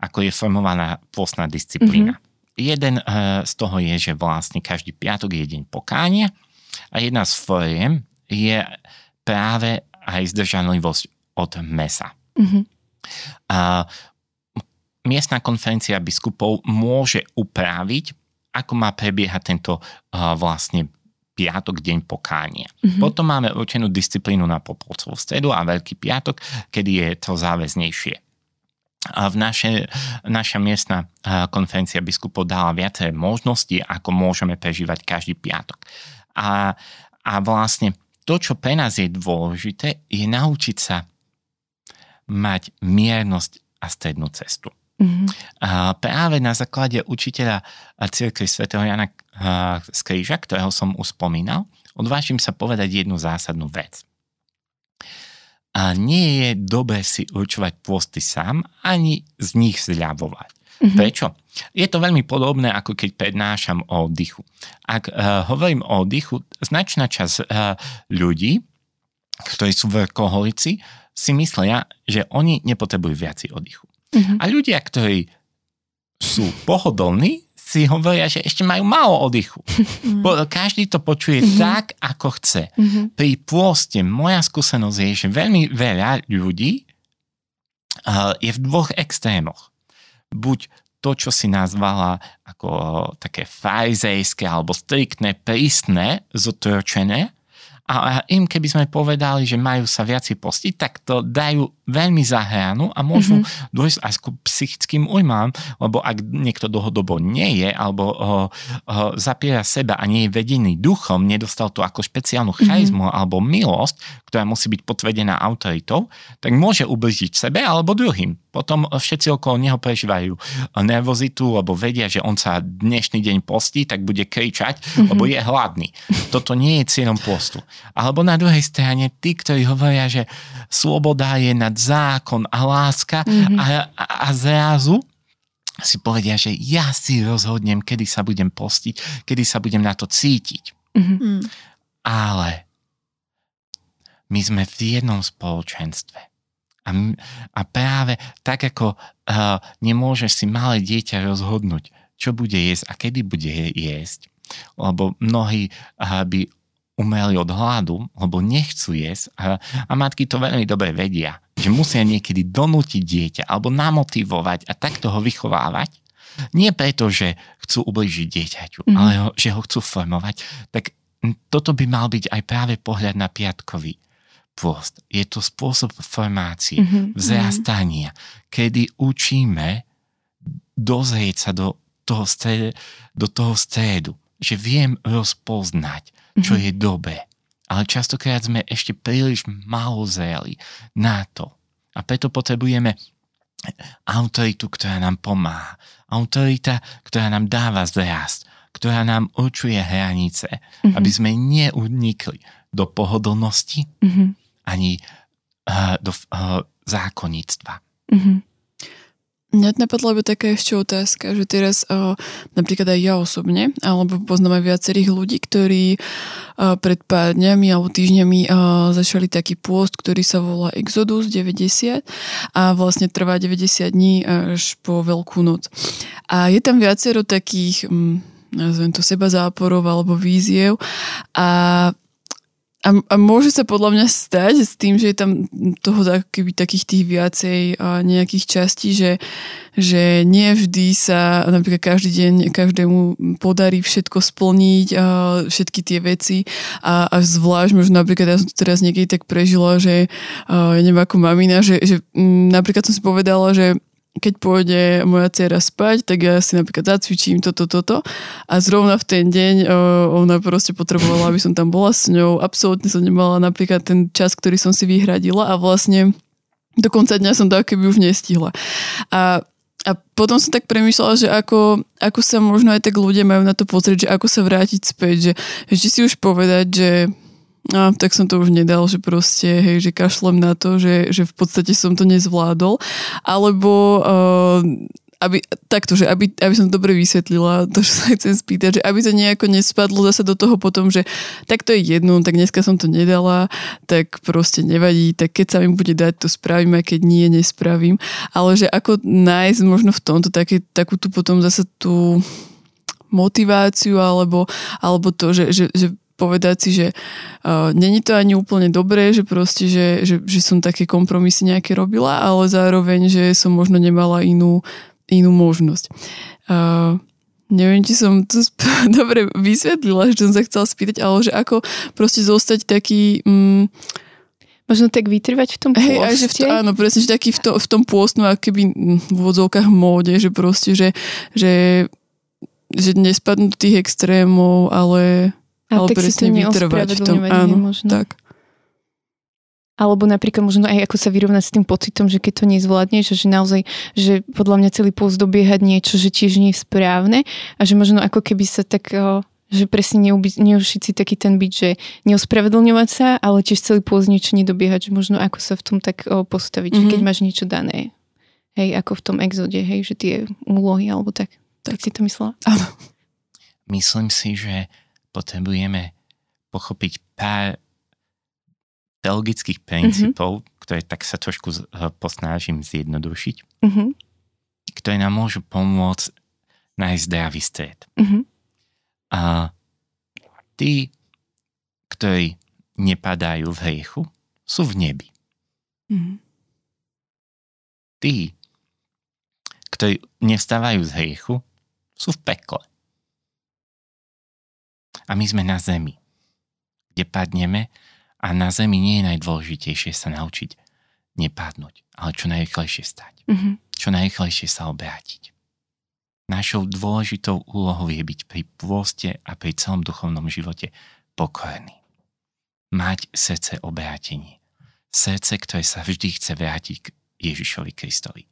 ako je formovaná pôstna disciplína. Mm-hmm. Jeden uh, z toho je, že vlastne každý piatok je deň pokánia a jedna z foriem je práve aj zdržanlivosť od mesa. Mm-hmm. A miestna konferencia biskupov môže upraviť, ako má prebiehať tento uh, vlastne piatok, deň pokánia. Mm-hmm. Potom máme určenú disciplínu na popolcovú stredu a Veľký piatok, kedy je to záväznejšie. V naše, naša miestna konferencia biskupov dala viaceré možnosti, ako môžeme prežívať každý piatok. A, a vlastne to, čo pre nás je dôležité, je naučiť sa mať miernosť a strednú cestu. Mm-hmm. A práve na základe učiteľa cirkvi svätého Jana z Kríža, ktorého som už spomínal, odvážim sa povedať jednu zásadnú vec. A nie je dobré si určovať pôsty sám, ani z nich zľavovať. Mm-hmm. Prečo? Je to veľmi podobné, ako keď prednášam o oddychu. Ak uh, hovorím o oddychu, značná časť uh, ľudí, ktorí sú vrkoholici, si myslia, že oni nepotrebujú viac oddychu. Mm-hmm. A ľudia, ktorí sú pohodlní, si hovoria, že ešte majú málo oddychu. Mm. Každý to počuje mm-hmm. tak, ako chce. Mm-hmm. Pri pôste moja skúsenosť je, že veľmi veľa ľudí uh, je v dvoch extrémoch. Buď to, čo si nazvala ako také farizejské alebo striktné, prísne, zotročené, a im keby sme povedali, že majú sa viac postiť, tak to dajú veľmi zahranu a môžu mm-hmm. dôjsť aj k psychickým ujmám, lebo ak niekto dlhodobo nie je alebo ho, ho zapiera seba a nie je vedený duchom, nedostal to ako špeciálnu mhm. charizmu mm-hmm. alebo milosť, ktorá musí byť potvrdená autoritou, tak môže ubližiť sebe alebo druhým. Potom všetci okolo neho prežívajú nervozitu, lebo vedia, že on sa dnešný deň postí, tak bude kričať, mm-hmm. lebo je hladný. Toto nie je cieľom postu. Alebo na druhej strane tí, ktorí hovoria, že sloboda je nad zákon a láska mm-hmm. a, a, a zrazu si povedia, že ja si rozhodnem, kedy sa budem postiť, kedy sa budem na to cítiť. Mm-hmm. Ale my sme v jednom spoločenstve. A, a práve tak, ako uh, nemôžeš si malé dieťa rozhodnúť, čo bude jesť a kedy bude jesť, lebo mnohí uh, by umreli od hladu, lebo nechcú jesť a, a matky to veľmi dobre vedia, že musia niekedy donútiť dieťa alebo namotivovať a takto ho vychovávať. Nie preto, že chcú ubližiť dieťaťu, mm. ale ho, že ho chcú formovať. Tak toto by mal byť aj práve pohľad na piatkový pôst. Je to spôsob formácie, mm-hmm. vzrastania, kedy učíme dozrieť sa do toho, stredu, do toho stredu, že viem rozpoznať, čo mm-hmm. je dobré. Ale častokrát sme ešte príliš málo zreli na to. A preto potrebujeme autoritu, ktorá nám pomáha. Autorita, ktorá nám dáva zrast, ktorá nám určuje hranice, mm-hmm. aby sme neunikli do pohodlnosti mm-hmm. ani uh, do uh, zákonníctva. Mm-hmm. Mňa napadla by taká ešte otázka, že teraz uh, napríklad aj ja osobne, alebo poznám aj viacerých ľudí, ktorí uh, pred pár dňami alebo týždňami uh, začali taký pôst, ktorý sa volá Exodus 90 a vlastne trvá 90 dní až po Veľkú noc. A je tam viacero takých, um, nazvem to seba záporov alebo víziev a a, a môže sa podľa mňa stať s tým, že je tam toho taký, takých tých viacej a nejakých častí, že, že nie vždy sa napríklad každý deň každému podarí všetko splniť a všetky tie veci. A, a zvlášť možno napríklad ja som to teraz niekedy tak prežila, že a, neviem ako mamina, že, že m, napríklad som si povedala, že keď pôjde moja dcera spať, tak ja si napríklad zacvičím toto, toto a zrovna v ten deň ona proste potrebovala, aby som tam bola s ňou. Absolútne som nemala napríklad ten čas, ktorý som si vyhradila a vlastne do konca dňa som to keby už nestihla. A a potom som tak premyšľala, že ako, ako sa možno aj tak ľudia majú na to pozrieť, že ako sa vrátiť späť, že, že si už povedať, že a tak som to už nedal, že proste, hej, že kašlem na to, že, že v podstate som to nezvládol. Alebo uh, aby, takto, že aby, aby som dobre vysvetlila to, čo sa chcem spýtať, že aby to nejako nespadlo zase do toho potom, že tak to je jedno, tak dneska som to nedala, tak proste nevadí, tak keď sa mi bude dať, to spravím, aj keď nie, nespravím. Ale že ako nájsť možno v tomto také, takú tu potom zase tú motiváciu alebo, alebo to, že, že, že povedať si, že uh, není to ani úplne dobré, že proste, že, že, že som také kompromisy nejaké robila, ale zároveň, že som možno nemala inú inú možnosť. Uh, neviem, či som to sp- [laughs] dobre vysvetlila, že som sa chcela spýtať, ale že ako proste zostať taký... Mm, Možno tak vytrvať v tom pôste? Hej, aj že v to, áno, presne, že taký v, to, v tom pôstnu, ako keby v vodzovkách móde, že proste, že, že, že nespadnú do tých extrémov, ale, A ale tak si to presne vytrvať v tom. Áno, nemožno. tak. Alebo napríklad možno aj ako sa vyrovnať s tým pocitom, že keď to nezvládneš, že naozaj, že podľa mňa celý pôst dobiehať niečo, že tiež nie je správne a že možno ako keby sa tak, že presne neubi- neušiť si taký ten byt, že neospravedlňovať sa, ale tiež celý pôst niečo nedobiehať, že možno ako sa v tom tak o, postaviť, mm-hmm. že keď máš niečo dané. Hej, ako v tom exode, hej, že tie úlohy alebo tak. Tak, tak si to myslela? Áno. Myslím si, že potrebujeme pochopiť pár teologických princípov, mm-hmm. ktoré tak sa trošku eh, posnážim zjednodušiť, Mhm, ktoré nám môžu pomôcť nájsť zdravý stred. mhm, A tí, ktorí nepadajú v hriechu, sú v nebi. Mhm. Tí, ktorí nevstávajú z hriechu, sú v pekle. A my sme na zemi, kde padneme a na zemi nie je najdôležitejšie sa naučiť nepadnúť, ale čo najrychlejšie stať. mhm, Čo najrychlejšie sa obrátiť. Našou dôležitou úlohou je byť pri pôste a pri celom duchovnom živote pokorný. Mať srdce obrátenie. Srdce, ktoré sa vždy chce vrátiť k Ježišovi Kristovi.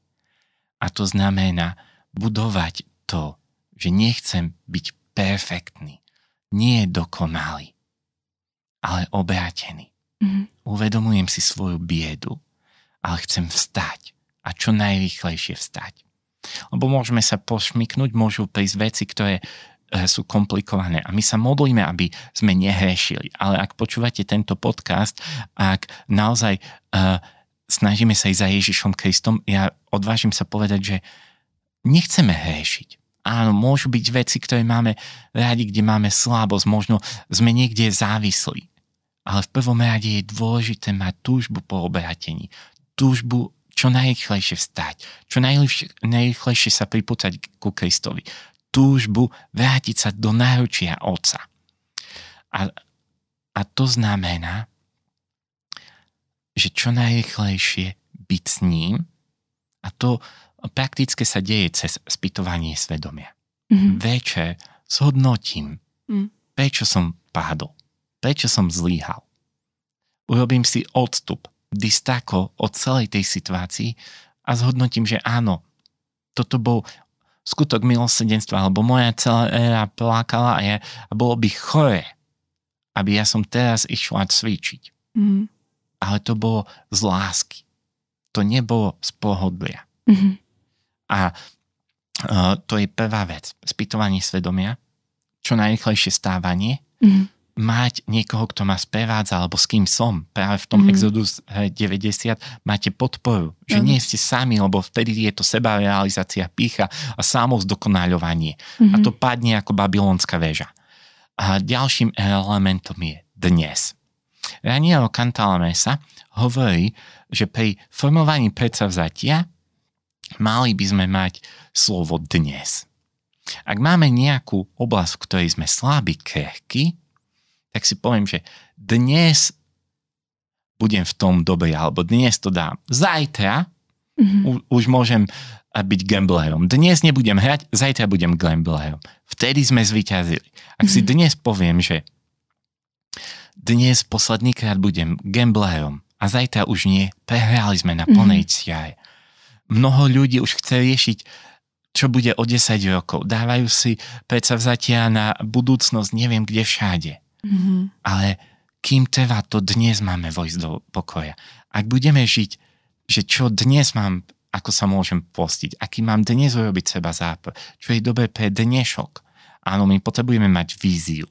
A to znamená budovať to, že nechcem byť perfektný, nie dokonalý, ale obrátený. mhm, Uvedomujem si svoju biedu, ale chcem vstať a čo najrýchlejšie vstať. Lebo môžeme sa pošmiknúť, môžu prísť veci, ktoré e, sú komplikované a my sa modlíme, aby sme nehrešili. Ale ak počúvate tento podcast, ak naozaj uh, snažíme sa ísť za Ježišom Kristom, ja odvážim sa povedať, že nechceme hrešiť. Áno, môžu byť veci, ktoré máme rádi, kde máme slabosť, možno sme niekde závislí. Ale v prvom rade je dôležité mať túžbu po obrátení. Túžbu čo najrychlejšie vstať. Čo najrychlejšie, sa pripúcať ku Kristovi. Túžbu vrátiť sa do náručia Otca. A, a to znamená, že čo najrychlejšie byť s ním a to prakticky sa deje cez spytovanie svedomia. mhm, Večer zhodnotím, Mm. prečo som pádol, prečo som zlíhal. Urobím si odstup, distako od celej tej situácii a zhodnotím, že áno, toto bol skutok milosrdenstva, alebo moja celá éra plákala a, ja, a bolo by chore, aby ja som teraz išla cvičiť. Mhm. Ale to bolo z lásky. To nebolo z pohodlia. mhm, A uh, to je prvá vec. Spýtovanie svedomia, čo najrychlejšie stávanie, mhm, mať niekoho, kto ma sprevádza, alebo s kým som. Práve v tom Mhm. mm. Exodus eh, 90 máte podporu, že Áno. nie ste sami, lebo vtedy je to sebarealizácia, pícha a samozdokonaľovanie. mhm, A to padne ako babylonská väža. A ďalším elementom je dnes. Raniero Cantalamessa hovorí, že pri formovaní predsavzatia mali by sme mať slovo dnes. Ak máme nejakú oblasť, v ktorej sme slabí, krehky, tak si poviem, že dnes budem v tom dobrý, alebo dnes to dám. Zajtra mhm, u, už môžem a byť gamblerom. Dnes nebudem hrať, zajtra budem gamblerom. Vtedy sme zvyťazili. Ak si Mhm. dnes poviem, že dnes posledný krát budem gamblerom a zajtra už nie, prehrali sme na plnej čiare. Mnoho ľudí už chce riešiť, čo bude o 10 rokov. Dávajú si predsavzatia na budúcnosť neviem kde všade. Mhm. Ale kým trvá to dnes máme vojsť do pokoja. Ak budeme žiť, že čo dnes mám, ako sa môžem postiť, aký mám dnes urobiť seba zápor, čo je dobré pre dnešok. Áno, my potrebujeme mať víziu.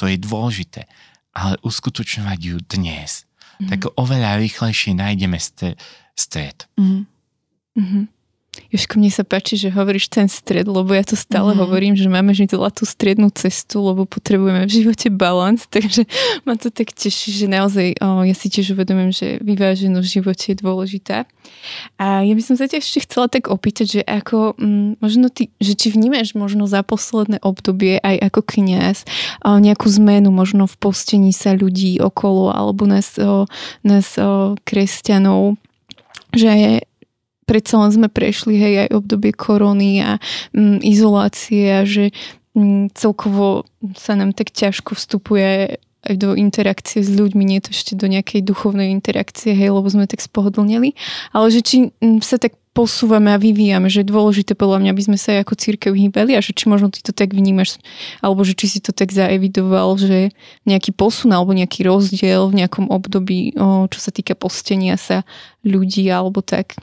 To je dôležité. Ale uskutočňovať ju dnes. Mhm. Tak oveľa rýchlejšie nájdeme stred. Mhm. Mhm. Jožko, mne sa páči, že hovoríš ten stred, lebo ja to stále Mhm. hovorím, že máme vždy tú strednú cestu, lebo potrebujeme v živote balans, [laughs] takže ma to tak teší, že naozaj o, ja si tiež uvedomím, že vyváženosť v živote je dôležitá. A ja by som sa ťa ešte chcela tak opýtať, že ako, mm, možno ty, že či vnímaš možno za posledné obdobie aj ako kniaz o, nejakú zmenu možno v postení sa ľudí okolo alebo nás, o, nás o, kresťanov, že predsa len sme prešli hej aj obdobie korony a mm, izolácie a že mm, celkovo sa nám tak ťažko vstupuje aj do interakcie s ľuďmi, nie to ešte do nejakej duchovnej interakcie, hej, lebo sme tak spohodlneli, ale že či mm, sa tak posúvame a vyvíjame, že je dôležité podľa mňa, aby sme sa aj ako církev hýbali a že či možno ty to tak vnímaš, alebo že či si to tak zaevidoval, že nejaký posun alebo nejaký rozdiel v nejakom období, čo sa týka postenia sa ľudí alebo tak.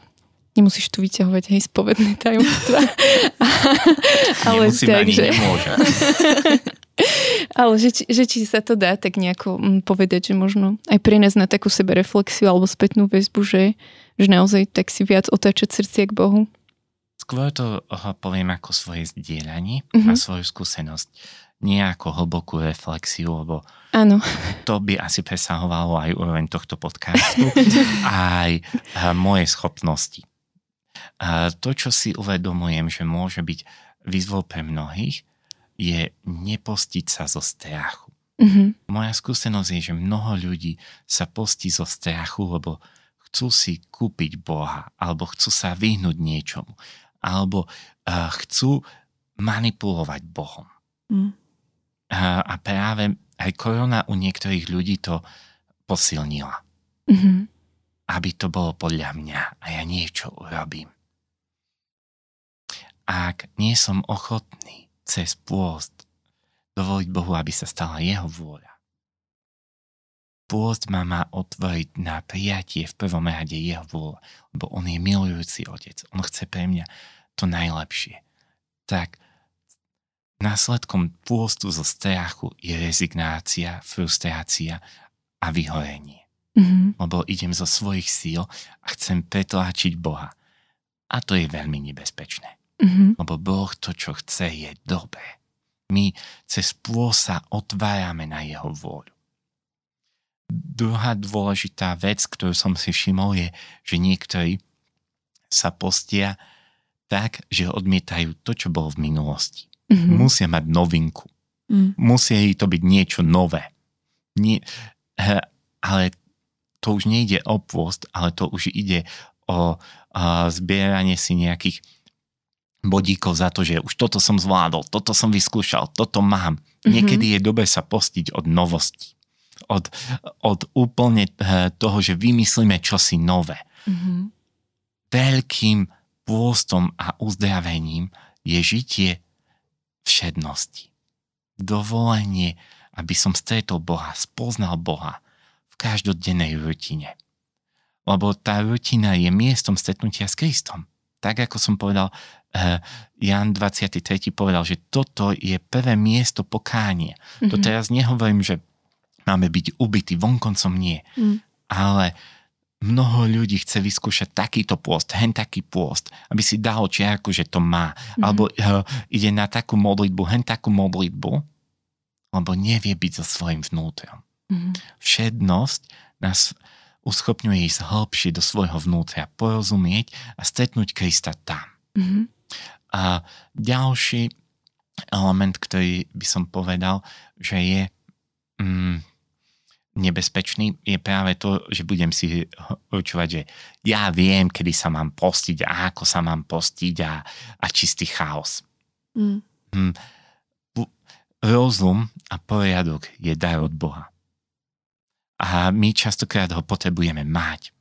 Nemusíš tu vyťahovať hej spovedné tajomstva. [laughs] ale Nemusím tak, ani že, [laughs] ale že, či, že či sa to dá tak nejako mm, povedať, že možno aj pre nás na takú sebereflexiu alebo spätnú väzbu, že, že naozaj tak si viac otáčať srdcie k Bohu. Skôr to poviem ako svoje zdieľanie Mhm. a svoju skúsenosť. Nie ako hlbokú reflexiu, lebo Áno. to by asi presahovalo aj úroveň tohto podcastu, [laughs] aj uh, moje schopnosti. To, čo si uvedomujem, že môže byť výzvou pre mnohých, je nepostiť sa zo strachu. Mhm. Moja skúsenosť je, že mnoho ľudí sa postí zo strachu, lebo chcú si kúpiť Boha, alebo chcú sa vyhnúť niečomu, alebo uh, chcú manipulovať Bohom. Mm. Uh, a práve aj korona u niektorých ľudí to posilnila. Mhm. Aby to bolo podľa mňa a ja niečo urobím. Ak nie som ochotný cez pôst dovoliť Bohu, aby sa stala jeho vôľa, pôst ma má otvoriť na prijatie v prvom rade jeho vôľa, lebo on je milujúci otec. On chce pre mňa to najlepšie. Tak následkom pôstu zo strachu je rezignácia, frustrácia a vyhorenie. Mhm. Lebo idem zo svojich síl a chcem pretláčiť Boha. A to je veľmi nebezpečné. Mhm. Lebo Boh to, čo chce, je dobré. My cez pôst sa otvárame na jeho vôľu. Druhá dôležitá vec, ktorú som si všimol, je, že niektorí sa postia tak, že odmietajú to, čo bolo v minulosti. Mhm. Musia mať novinku. Mm. Musí to byť niečo nové. Nie, ale to už nejde o pôst, ale to už ide o uh, zbieranie si nejakých bodíkov za to, že už toto som zvládol, toto som vyskúšal, toto mám. Mhm. Niekedy je dobre sa postiť od novosti. Od, od úplne eh, toho, že vymyslíme čosi nové. Mhm. Veľkým pôstom a uzdravením je žitie všednosti. Dovolenie, aby som stretol Boha, spoznal Boha v každodennej rutine. Lebo tá rutina je miestom stretnutia s Kristom. Tak ako som povedal, Jan 23. povedal, že toto je prvé miesto pokánie. To Mhm. teraz nehovorím, že máme byť ubytí, vonkoncom nie. Mm. Ale mnoho ľudí chce vyskúšať takýto pôst, hen taký pôst, aby si dal čiarku, že to má. Mhm. Alebo uh, ide na takú modlitbu, hen takú modlitbu, lebo nevie byť so svojím vnútrom. Mhm. Všednosť nás uschopňuje ísť hĺbšie do svojho vnútra, porozumieť a stretnúť Krista tam. Mhm. A ďalší element, ktorý by som povedal, že je mm, nebezpečný, je práve to, že budem si určovať, že ja viem, kedy sa mám postiť a ako sa mám postiť a, a čistý chaos. Mm. Bu- Rozum a poriadok je dar od Boha. A my častokrát ho potrebujeme mať.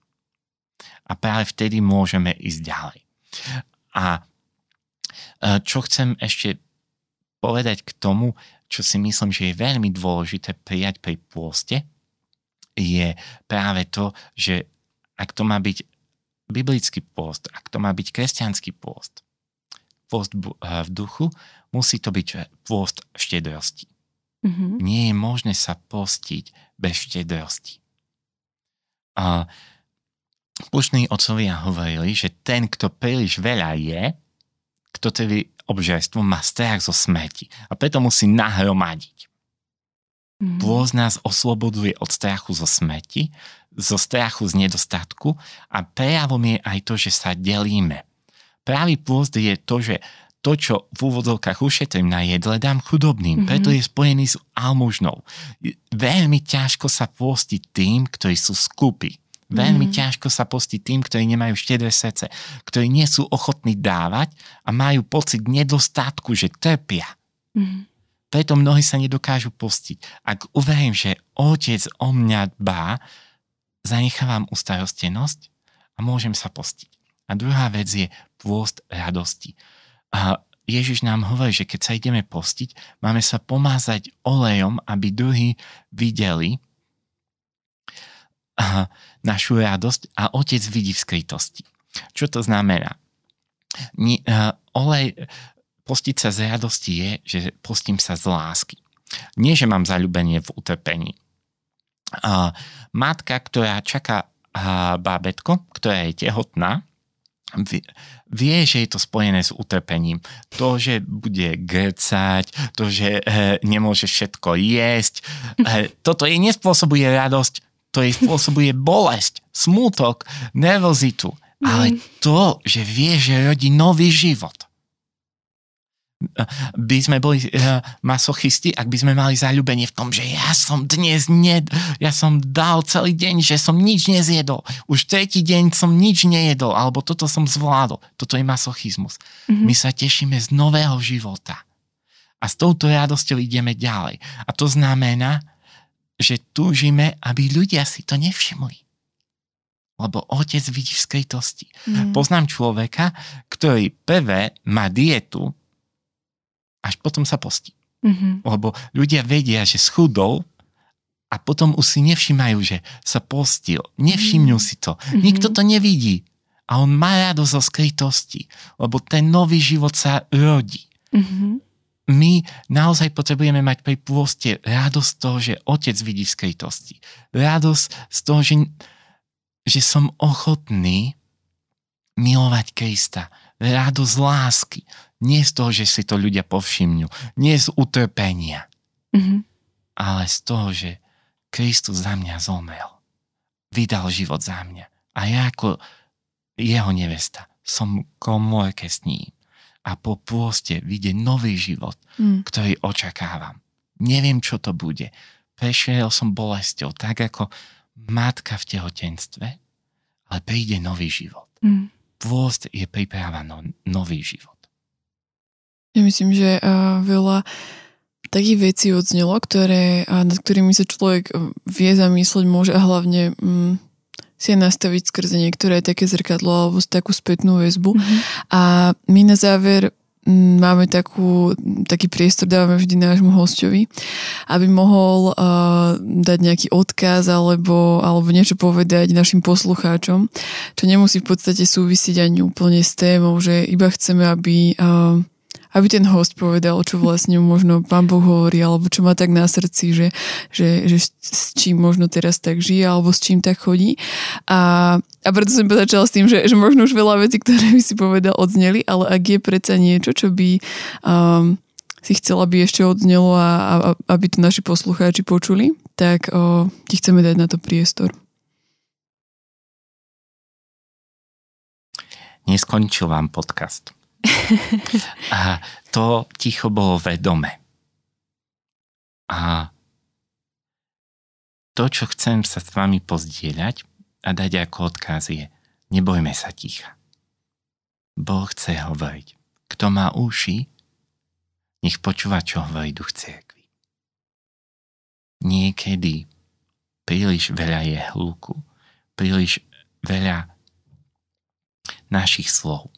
A práve vtedy môžeme ísť ďalej. A čo chcem ešte povedať k tomu, čo si myslím, že je veľmi dôležité prijať pri pôste, je práve to, že ak to má byť biblický pôst, ak to má byť kresťanský pôst, pôst v duchu, musí to byť pôst v štedrosti. Mhm. Nie je možné sa postiť bez štedrosti. A Pušní otcovia hovorili, že ten, kto príliš veľa je, kto tedy obžerstvo má strach zo smeti a preto musí nahromadiť. Mm. Pôz nás osloboduje od strachu zo smeti, zo strachu z nedostatku a prejavom je aj to, že sa delíme. Pravý pôst je to, že to, čo v úvodzovkách ušetrím na jedle, dám chudobným. Mm-hmm. Preto je spojený s almužnou. Veľmi ťažko sa postiť tým, ktorí sú skupí. Veľmi mm. ťažko sa postiť tým, ktorí nemajú štedré srdce, ktorí nie sú ochotní dávať a majú pocit nedostatku, že trpia. Mm. Preto mnohí sa nedokážu postiť. Ak uverím, že otec o mňa dbá, zanechávam ustarostenosť a môžem sa postiť. A druhá vec je pôst radosti. A Ježiš nám hovorí, že keď sa ideme postiť, máme sa pomázať olejom, aby druhí videli našu radosť a otec vidí v skrytosti. Čo to znamená? Nie, uh, olej, postiť sa z radosti je, že postím sa z lásky. Nie, že mám zalúbenie v utrpení. Matka, ktorá čaká uh, bábetko, ktorá je tehotná, vie, že je to spojené s utrpením. To, že bude grcať, to, že nemôže všetko jesť, toto jej nespôsobuje radosť, to jej spôsobuje bolesť, smútok, nervozitu. Ale mm. to, že vie, že rodí nový život by sme boli uh, masochisti, ak by sme mali zaľúbenie v tom, že ja som dnes ned, ja som dal celý deň, že som nič nezjedol. Už tretí deň som nič nejedol, alebo toto som zvládol. Toto je masochizmus. Mm-hmm. My sa tešíme z nového života. A s touto radosťou ideme ďalej. A to znamená, že túžime, aby ľudia si to nevšimli. Lebo otec vidí v skrytosti. Mm. Poznám človeka, ktorý prvé má dietu, až potom sa postí. Mm-hmm. Lebo ľudia vedia, že schudol a potom už si nevšimajú, že sa postil. Nevšimnú mm-hmm. si to. Mm-hmm. Nikto to nevidí. A on má radosť zo skrytosti, lebo ten nový život sa rodí. Mm-hmm. My naozaj potrebujeme mať pri pôste radosť z toho, že otec vidí v skrytosti. Radosť z toho, že, že som ochotný milovať Krista. Radosť lásky. Nie z toho, že si to ľudia povšimnú. Nie z utrpenia. Mm-hmm. Ale z toho, že Kristus za mňa zomrel. Vydal život za mňa. A ja ako jeho nevesta som komórke s ním. A po pôste vidie nový život, mm. ktorý očakávam. Neviem, čo to bude. Prešiel som bolesťou, tak ako matka v tehotenstve, ale príde nový život. Mm. Pôst je príprava no, nový život. Ja myslím, že uh, veľa takých vecí odznelo, ktoré, uh, nad ktorými sa človek vie zamýšľať môže a hlavne um, si nastaviť skrze niektoré také zrkadlo alebo takú spätnú väzbu. Mm-hmm. A my na záver máme takú, taký priestor, dávame vždy nášmu hostovi, aby mohol uh, dať nejaký odkaz alebo, alebo niečo povedať našim poslucháčom, čo nemusí v podstate súvisiť ani úplne s témou, že iba chceme, aby uh, aby ten host povedal, čo vlastne možno pán Boh hovorí, alebo čo má tak na srdci, že, že, že s čím možno teraz tak žije, alebo s čím tak chodí. A, a preto som začala s tým, že, že možno už veľa vecí, ktoré by si povedal, odzneli, ale ak je predsa niečo, čo by um, si chcela, aby ešte odznelo a, a aby to naši poslucháči počuli, tak o, ti chceme dať na to priestor. Neskončil vám podcast. [laughs] A to ticho bolo vedome. A to, čo chcem sa s vami pozdieľať a dať ako odkaz je, nebojme sa ticha. Boh chce hovoriť. Kto má uši, nech počúva, čo hovorí duch cirkvi. Niekedy príliš veľa je hluku, príliš veľa našich slov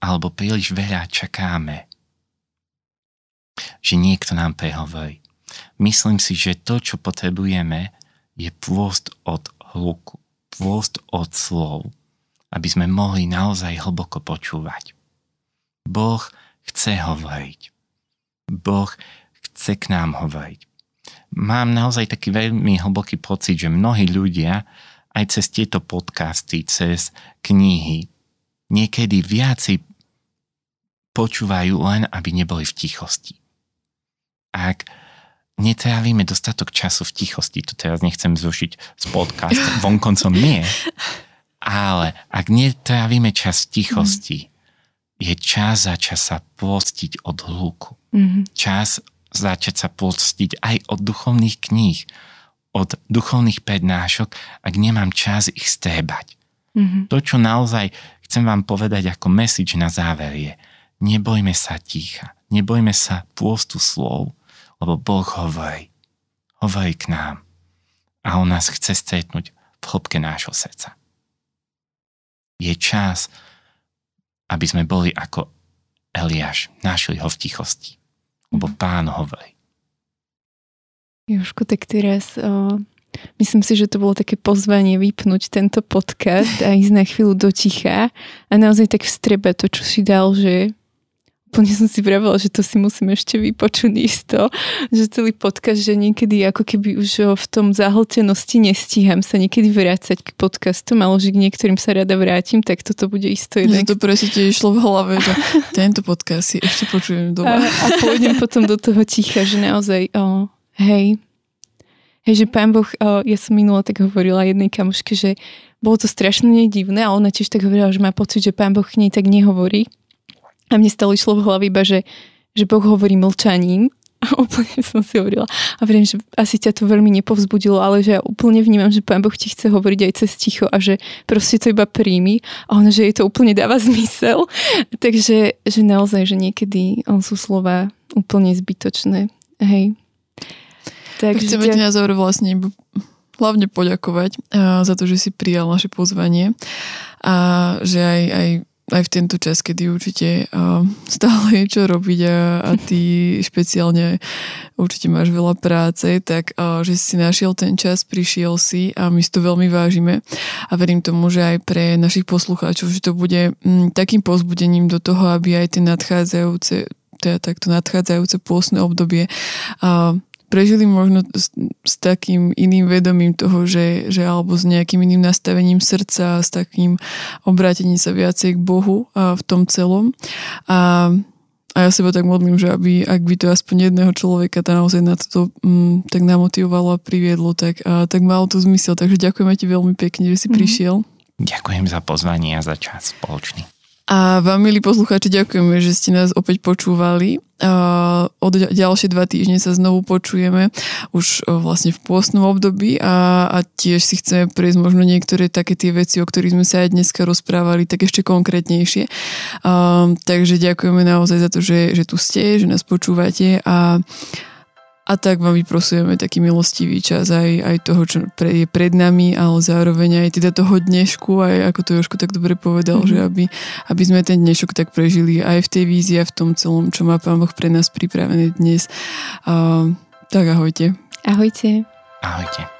alebo príliš veľa čakáme, že niekto nám prehovorí. Myslím si, že to, čo potrebujeme, je pôst od hluku, pôst od slov, aby sme mohli naozaj hlboko počúvať. Boh chce hovoriť. Boh chce k nám hovoriť. Mám naozaj taký veľmi hlboký pocit, že mnohí ľudia aj cez tieto podcasty, cez knihy, niekedy viaci počúvajú len, aby neboli v tichosti. Ak netrávime dostatok času v tichosti, to teraz nechcem zrušiť z podcast, [laughs] vonkoncom nie, ale ak netrávime čas v tichosti, mm. je čas začať sa pôstiť od hluku. Mm. Čas začať sa pôstiť aj od duchovných kníh, od duchovných prednášok, ak nemám čas ich stébať. Mm-hmm. To, čo naozaj chcem vám povedať ako message na záver je, nebojme sa ticha, nebojme sa pôstu slov, lebo Boh hovorí, hovorí k nám a On nás chce stretnúť v hĺbke nášho srdca. Je čas, aby sme boli ako Eliáš, našli ho v tichosti, lebo. Pán hovorí. Jožko, tak teraz o, myslím si, že to bolo také pozvanie vypnúť tento podcast a ísť na chvíľu do ticha a naozaj tak vstrebať to, čo si dal, že úplne som si vravela, že to si musím ešte vypočuť isto, že celý podcast, že niekedy ako keby už v tom zahltenosti nestíham sa niekedy vrácať k podcastom, ale že k niektorým sa rada vrátim, tak toto bude isto jeden. to presne ti išlo v hlave, že [laughs] tento podcast si ešte počujem doma. A, a pôjdem potom do toho ticha, že naozaj oh, hej, hej, že pán Boh, ja som minula tak hovorila jednej kamoške, že bolo to strašne divné a ona tiež tak hovorila, že má pocit, že pán Boh k nej tak nehovorí. A mne stále išlo v hlave iba, že, že Boh hovorí mlčaním. A [laughs] úplne som si hovorila. A viem, že asi ťa to veľmi nepovzbudilo, ale že ja úplne vnímam, že pán Boh ti chce hovoriť aj cez ticho a že proste to iba príjmi. A ono, že jej to úplne dáva [laughs] zmysel. Takže že naozaj, že niekedy on sú slova úplne zbytočné. Hej. Takže Chceme ti na záver vlastne hlavne poďakovať uh, za to, že si prijal naše pozvanie a že aj, aj aj v tento čas, kedy určite uh, stále je čo robiť a, a ty [laughs] špeciálne určite máš veľa práce, tak uh, že si našiel ten čas, prišiel si a my si to veľmi vážime. A verím tomu, že aj pre našich poslucháčov, že to bude m, takým pozbudením do toho, aby aj tie nadchádzajúce teda takto nadchádzajúce pôsne obdobie uh, prežili možno s, s takým iným vedomím toho, že, že alebo s nejakým iným nastavením srdca, s takým obrátením sa viacej k Bohu a v tom celom. A, a ja seba tak modlím, že aby, ak by to aspoň jedného človeka to naozaj na toto um, tak namotivovalo a priviedlo, tak, a, tak malo to zmysel. Takže ďakujeme ti veľmi pekne, že si mm. prišiel. Ďakujem za pozvanie a za čas spoločný. A vám, milí poslucháči, ďakujeme, že ste nás opäť počúvali. Od ďalšie dva týždne sa znovu počujeme už vlastne v pôstnom období a, a tiež si chceme prejsť možno niektoré také tie veci, o ktorých sme sa aj dneska rozprávali, tak ešte konkrétnejšie. Takže ďakujeme naozaj za to, že, že tu ste, že nás počúvate a a tak vám vyprosujeme taký milostivý čas aj, aj toho, čo pre, je pred nami, ale zároveň aj teda toho dnešku, aj ako to Jožko tak dobre povedal, mm-hmm. že aby, aby sme ten dnešok tak prežili aj v tej vízii a v tom celom, čo má Pán Boh pre nás pripravené dnes. Uh, tak ahojte. Ahojte. Ahojte.